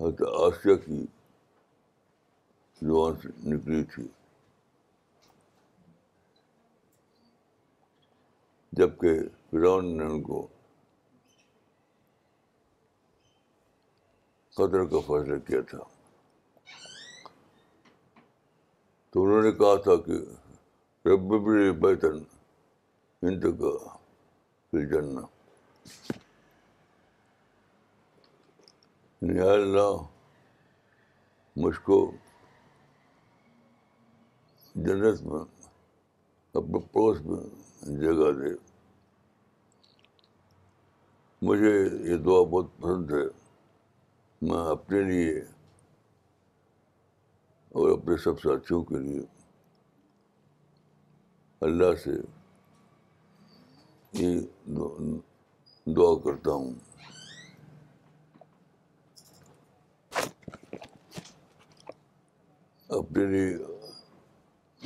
حضرت آسیہ کی زبان سے نکلی تھی جبکہ فرعون نے ان کو قدر کا فیصلہ کیا تھا تو انہوں نے کہا تھا کہ ربر بیتن ہند کا جاننا یا اللہ مجھ کو جنت میں اپنے پڑوس میں جگہ دے مجھے یہ دعا بہت پسند ہے میں اپنے لیے اور اپنے سب ساتھیوں کے لیے اللہ سے یہ دعا کرتا ہوں اپنے لیے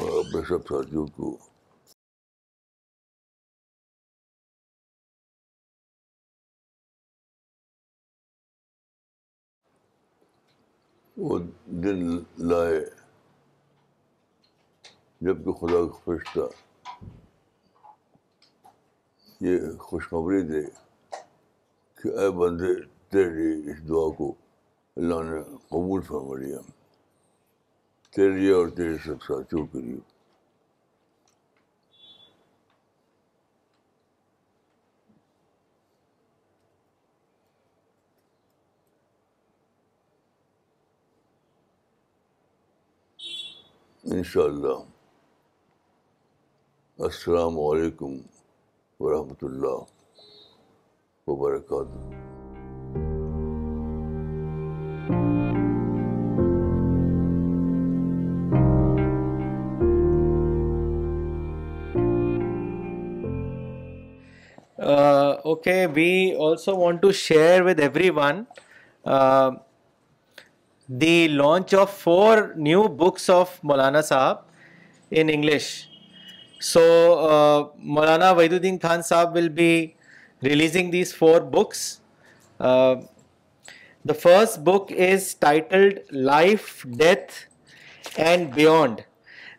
اور اپنے سب ساتھیوں کو وہ دن لائے جب کہ خدا خوش تھا یہ خوشخبری دے کہ اے بندے تیرے اس دعا کو اللہ نے قبول فرما لیا ہم تیرے لیے اور تیرے سب ساتھیوں کے لیے ان شاء اللہ السلام علیکم ورحمۃ اللہ وبرکاتہ Okay, we also want to share with everyone uh, the launch of 4 new books of Maulana Sahab in English. So uh, Maulana Waiduddin Khan Sahab will be releasing these 4 books. Uh, the first book is titled Life, Death and Beyond.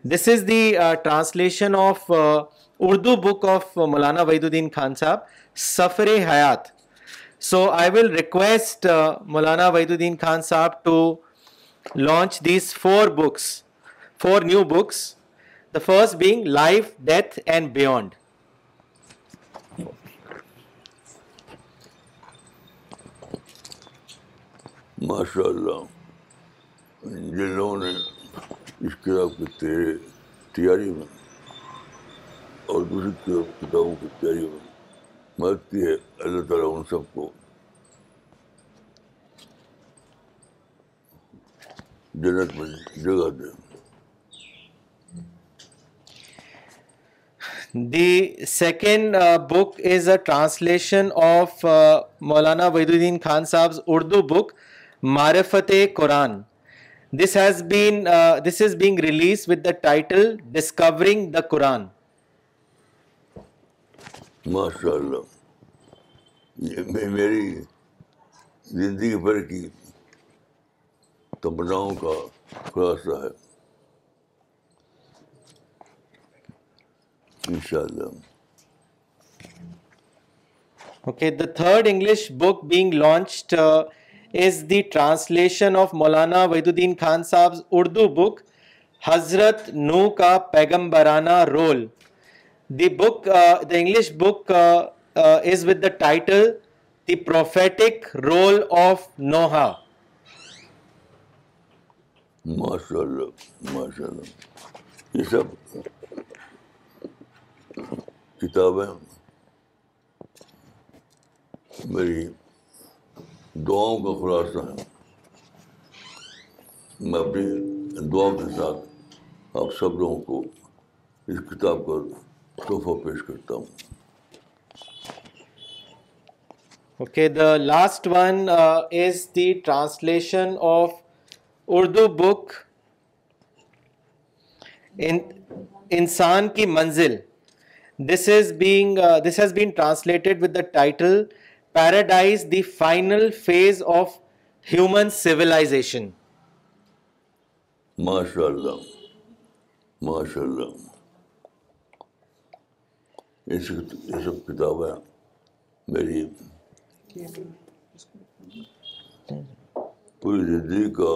This is the translation of Urdu book of Maulana Wahiduddin Khan صاحب سفر حیات سو آئی will request Maulana Wahiduddin Khan Sahab to launch these four four books new books the being life death and beyond ماشاء اللہ جن لوگوں نے اس کتاب کی تیاری میں اور دوسری کتاب کتابوں کی تیاری ہوگی مدد کی ہے اللہ تعالیٰ ان سب کو جنت میں جگہ دے دی second book is a translation of Maulana Wahiduddin Khan Sahab Urdu book Marifat Quran this has been this is being released with the title discovering the Quran ماشاء اللہ یہ میری زندگی بھر کی تمناؤں کا okay the third English book being launch is the translation of Maulana Wahiduddin Khan صاحب اردو بک حضرت نو کا پیغمبرانہ role the book the English book is with the title the prophetic role of Noah ماشاء اللہ یہ سب کتابیں میری دعاؤں کا خلاصہ ہے میں اپنی دعاؤں کے ساتھ آپ سب لوگوں کو اس کتاب کا تحفہ پیش کرتا ہوں okay the last one is the translation of Urdu book انسان کی منزل this is being this has been translated with the title paradise the final phase of human soul ماشاء اللہ ماشاء اللہ یہ سب کتابیں میری پوری زندگی کا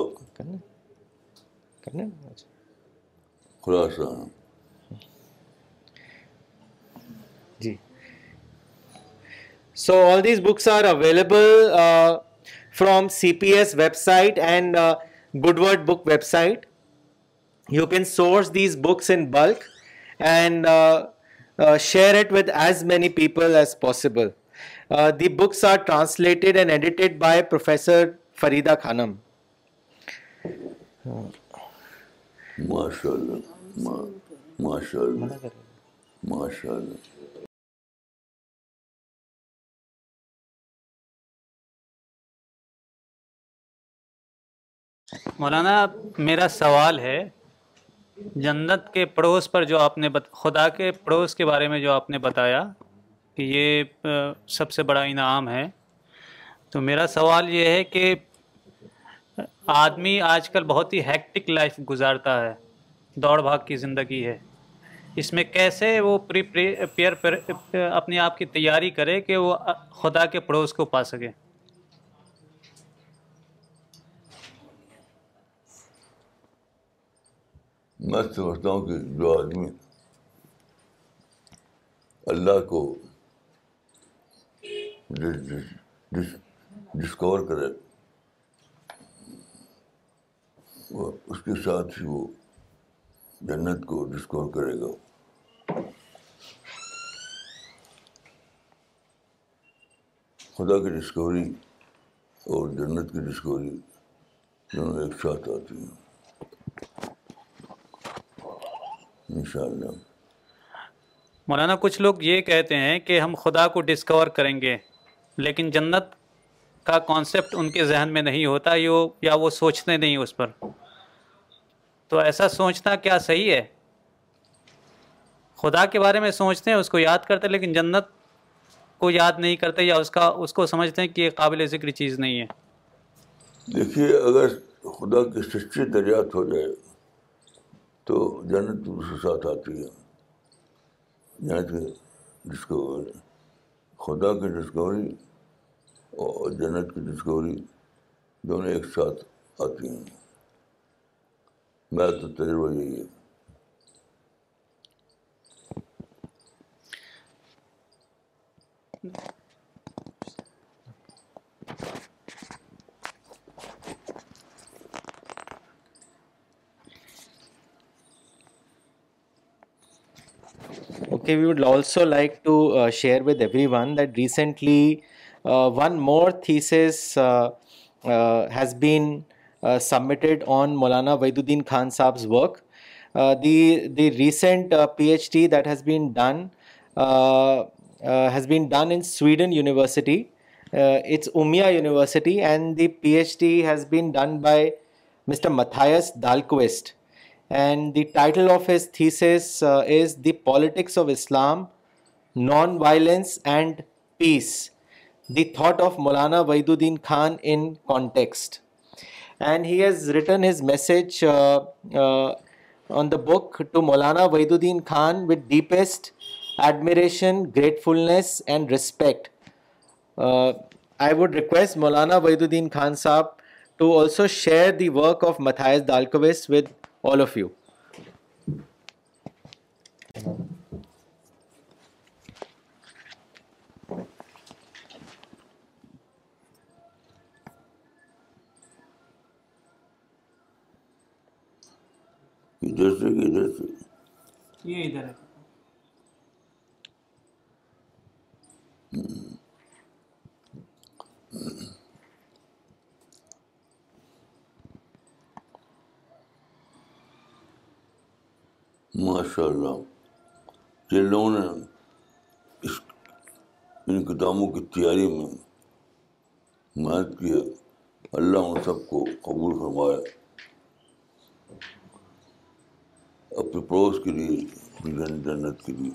کتاب ہے from C P S website and good word book website you can source these books in bulk and share uh, with with as many people as possible the books are translated and edited by professor Farida Khanam. Maulana میرا سوال ہے جنت کے پڑوس پر جو آپ نے بت خدا کے پڑوس کے بارے میں جو آپ نے بتایا کہ یہ سب سے بڑا انعام ہے تو میرا سوال یہ ہے کہ آدمی آج کل بہت ہی ہیکٹک لائف گزارتا ہے دوڑ بھاگ کی زندگی ہے اس میں کیسے وہ پری پیئر اپنے آپ کی تیاری کرے کہ وہ خدا کے پڑوس کو پا سکے میں سمجھتا ہوں کہ جو آدمی اللہ کو ڈسکور کرے اس کے ساتھ ہی وہ جنت کو ڈسکور کرے گا خدا کی ڈسکوری اور جنت کی ڈسکوری دونوں ایک ساتھ آتی ہیں انشاءاللہ مولانا کچھ لوگ یہ کہتے ہیں کہ ہم خدا کو ڈسکور کریں گے لیکن جنت کا کانسیپٹ ان کے ذہن میں نہیں ہوتا یا وہ سوچتے نہیں اس پر تو ایسا سوچنا کیا صحیح ہے خدا کے بارے میں سوچتے ہیں اس کو یاد کرتے ہیں لیکن جنت کو یاد نہیں کرتے یا اس کا اس کو سمجھتے ہیں کہ یہ قابل ذکر چیز نہیں ہے دیکھیے اگر خدا کی سچی ہو جائے تو جنت اس کے ساتھ آتی ہے جنت کی ڈسکوری خدا کی ڈسکوری اور جنت کی ڈسکوری دونوں ایک ساتھ آتی ہیں میرا تو تجربہ یہی ہے Thank you. Okay, we would also like to uh, share with everyone that recently uh, one more thesis uh, has been submitted on Maulana Waiduddin Khan Saab's work. The recent PhD that has been done in Sweden University. It's Umeå University, and the PhD has been done by Mr. Matthias Dahlquist and the title of his thesis uh, is The Politics of Islam, Non-Violence and Peace, the Thought of Maulana Wahiduddin Khan in Context. And he has written his message uh, uh, on the book to Maulana Wahiduddin Khan with deepest admiration, gratefulness and respect. I would request Maulana Wahiduddin Khan Sahab to also share the work of Matthias Dalkowitz with all of you. جیسے کہ جیسے یہ ادھر ہے اللہ جن لوگوں نے اس ان کتابوں کی تیاری میں محنت کی اللہ ان سب کو قبول فرمائے اپنے پڑوس کے لیے جنت کے لیے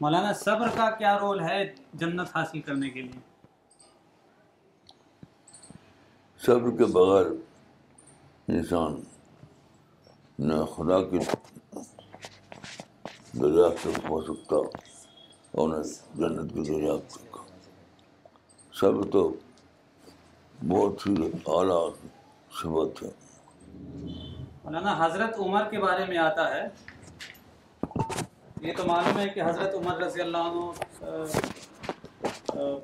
مولانا صبر کا کیا رول ہے جنت حاصل کرنے کے لیے صبر کے بغیر انسان نہ خدا کی دریافت تک ہو سکتا اور نہ جنت کی دریافت تک صبر تو بہت ہی اعلیٰ صفت ہے مولانا حضرت عمر کے بارے میں آتا ہے یہ تو معلوم ہے کہ حضرت عمر رضی اللہ عنہ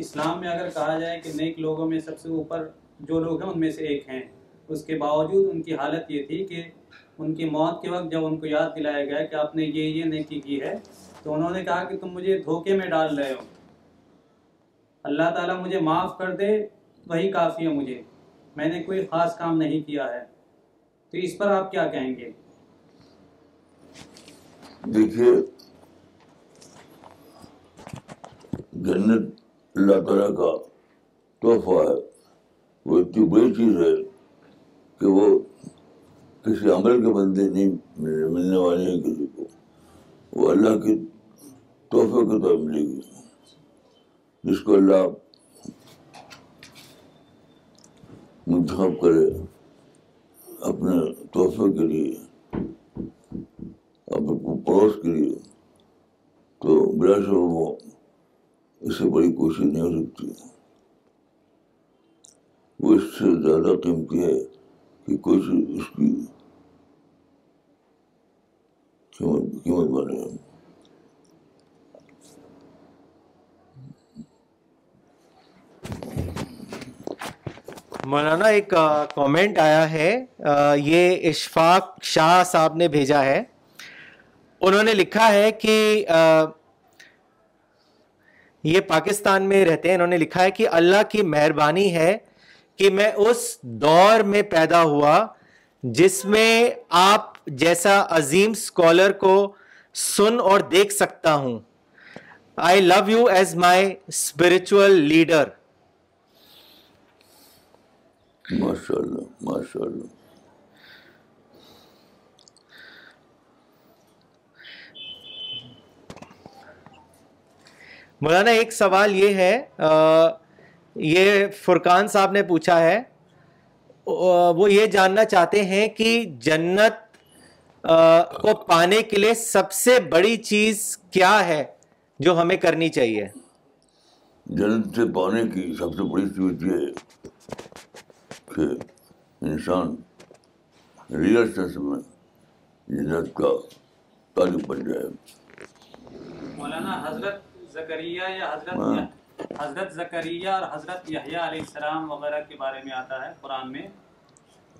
اسلام میں اگر کہا جائے کہ نیک لوگوں میں سب سے اوپر جو لوگ ہیں ان میں سے ایک ہیں اس کے باوجود ان کی حالت یہ تھی کہ ان کی موت کے وقت جب ان کو یاد دلایا گیا کہ آپ نے یہ یہ نیکی کی ہے تو انہوں نے کہا کہ تم مجھے دھوکے میں ڈال رہے ہو اللہ تعالیٰ مجھے معاف کر دے وہی کافی ہے مجھے میں نے کوئی خاص کام نہیں کیا ہے تو اس پر آپ کیا کہیں گے دیکھیے جنت اللہ تعالیٰ کا تحفہ ہے وہ اتنی بڑی چیز ہے کہ وہ کسی عمل کے بندے نہیں ملنے والے ہیں کسی کو وہ اللہ کے تحفے کے طور ملے گی جس کو اللہ منتخب کرے اپنے تحفے کے لیے اپنے پڑوس کے لیے تو براش وہ اس سے بڑی کوشش نہیں ہو سکتی وہ اس سے زیادہ قیمتی ہے کہ کچھ اس کی قیمت بنے ہم مولانا ایک کامنٹ آیا ہے یہ اشفاق شاہ صاحب نے بھیجا ہے انہوں نے لکھا ہے کہ یہ پاکستان میں رہتے ہیں انہوں نے لکھا ہے کہ اللہ کی مہربانی ہے کہ میں اس دور میں پیدا ہوا جس میں آپ جیسا عظیم اسکالر کو سن اور دیکھ سکتا ہوں I love you as my spiritual leader ماشاء اللہ ماشاء اللہ مولانا ایک سوال یہ ہے یہ فرقان صاحب نے پوچھا ہے وہ یہ جاننا چاہتے ہیں کہ جنت کو پانے کے لیے سب سے بڑی چیز کیا ہے جو ہمیں کرنی چاہیے جنت سے پانے کی سب سے بڑی چیز یہ کہ انسان میں جنت کا تعلق بن جائے مولانا حضرت زکریہ یا حضرت حضرت زکریہ اور حضرت یحییٰ علیہ السلام وغیرہ کے بارے میں آتا ہے قرآن میں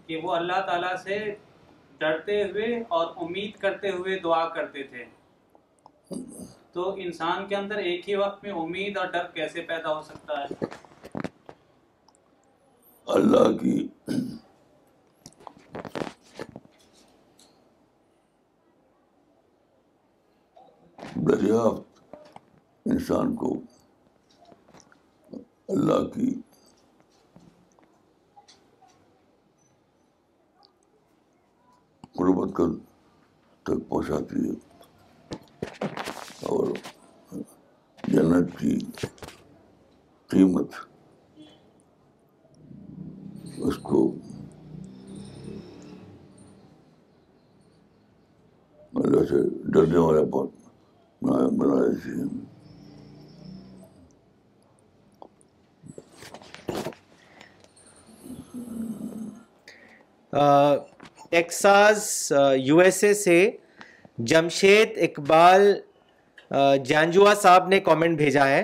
کہ وہ اللہ تعالیٰ سے ڈرتے ہوئے اور امید کرتے ہوئے دعا کرتے تھے تو انسان کے اندر ایک ہی وقت میں امید اور ڈر کیسے پیدا ہو سکتا ہے اللہ کی انسان کو اللہ کی قربت کر تک پہنچاتی ہے اور جنت کی قیمت اس کو اللہ سے ڈرنے والا بہت بنا دیتی ہے ٹیکساس یو ایس اے سے جمشید اقبال جانجوا صاحب نے کامنٹ بھیجا ہے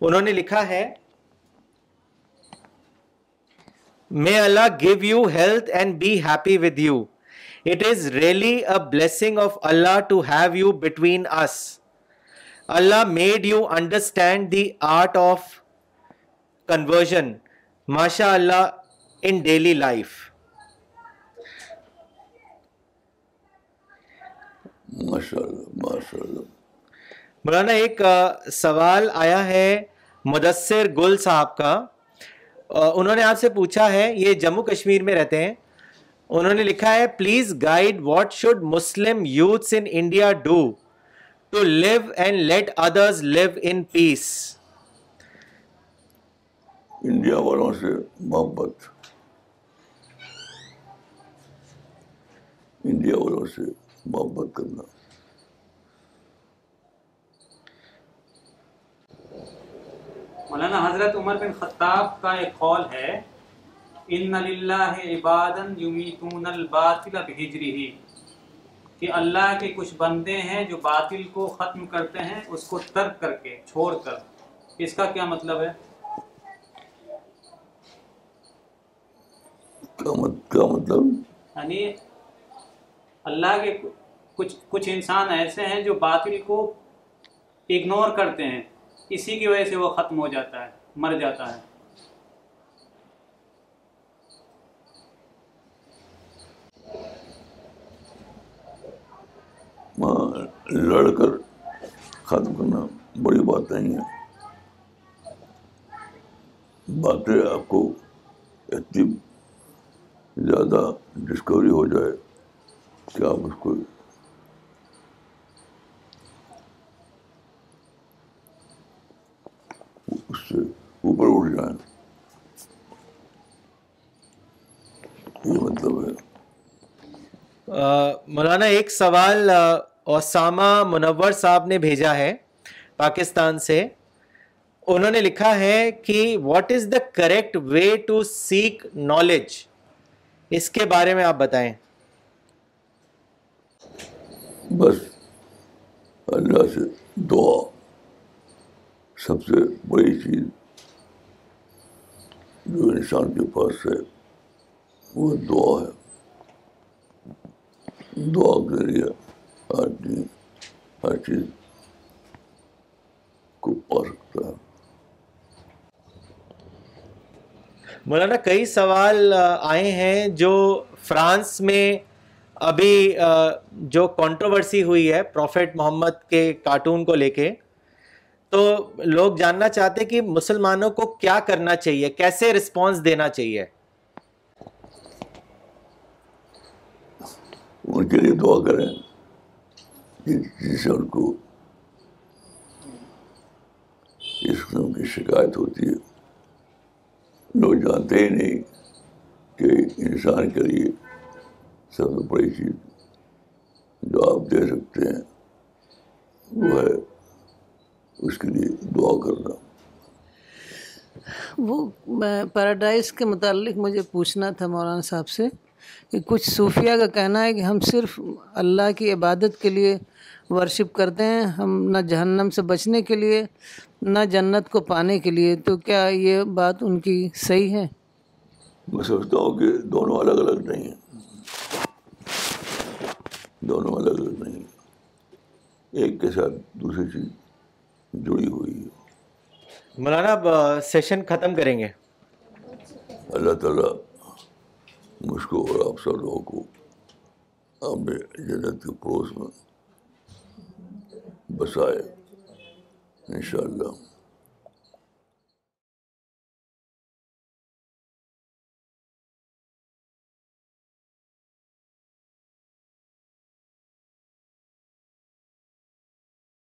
انہوں نے لکھا ہے may Allah give you health and be happy with you it is really a blessing of Allah to have you between us Allah made you understand the art of conversion ماشاء اللہ in daily life Allah ماشاء اللہ مولانا ایک سوال آیا ہے مدثر گل صاحب کا انہوں نے آپ سے پوچھا ہے یہ جموں کشمیر میں رہتے ہیں انہوں نے لکھا ہے please guide what should Muslim in India do to live and let others live in peace India والوں سے محبت انڈیا والوں سے محبت کرنا مولانا حضرت عمر بن خطاب کا ایک قول ہے ان للہ عبادن یمیتون الباطل بہجری ہی کہ اللہ کے کچھ بندے ہیں جو باطل کو ختم کرتے ہیں اس کو ترک کر کے چھوڑ کر اس کا کیا مطلب ہے مت کا مطلب یعنی اللہ کے کچھ انسان ایسے ہیں جو باطل کو اگنور کرتے ہیں اسی کی وجہ سے وہ ختم ہو جاتا ہے مر جاتا ہے لڑ کر ختم کرنا بڑی بات نہیں ہے باتیں آپ کو اتنی زیادہ ڈسکوری ہو جائے کیا ہے مولانا ایک سوال اوسام منور صاحب نے بھیجا ہے پاکستان سے انہوں نے لکھا ہے کہ what is the correct way to seek knowledge اس کے بارے میں آپ بتائیں بس اللہ سے دعا سب سے بڑی چیز جو انسان کے پاس ہے وہ دعا ہے دعا کے لیے ہر چیز ہر چیز کو پا سکتا ہے مولانا کئی سوال آئے ہیں جو فرانس میں ابھی جو کانٹروورسی ہوئی ہے پروفیٹ محمد کے کارٹون کو لے کے تو لوگ جاننا چاہتے کہ مسلمانوں کو کیا کرنا چاہیے کیسے رسپانس دینا چاہیے ان کے لیے دعا کریں جسے ان کو اس قسم کی شکایت ہوتی ہے لوگ جانتے ہی نہیں کہ انسان کے لیے سب سے بڑی چیز جو آپ دے سکتے ہیں وہ ہے اس کے لیے دعا کرنا وہ پیراڈائز کے متعلق مجھے پوچھنا تھا مولانا صاحب سے کہ کچھ صوفیہ کا کہنا ہے کہ ہم صرف اللہ کی عبادت کے لیے ورشپ کرتے ہیں ہم نہ جہنم سے بچنے کے لیے نہ جنت کو پانے کے لیے تو کیا یہ بات ان کی صحیح ہے میں ہوں کہ دونوں دونوں الگ الگ الگ الگ نہیں نہیں ہیں ایک کے ساتھ دوسری چیز جڑی ہوئی ہے مولانا سیشن ختم کریں گے اللہ تعالیٰ مجھ کو اور آپ سب لوگوں کو اپنے جنت کے پڑوس میں بسائے ان شاء اللہ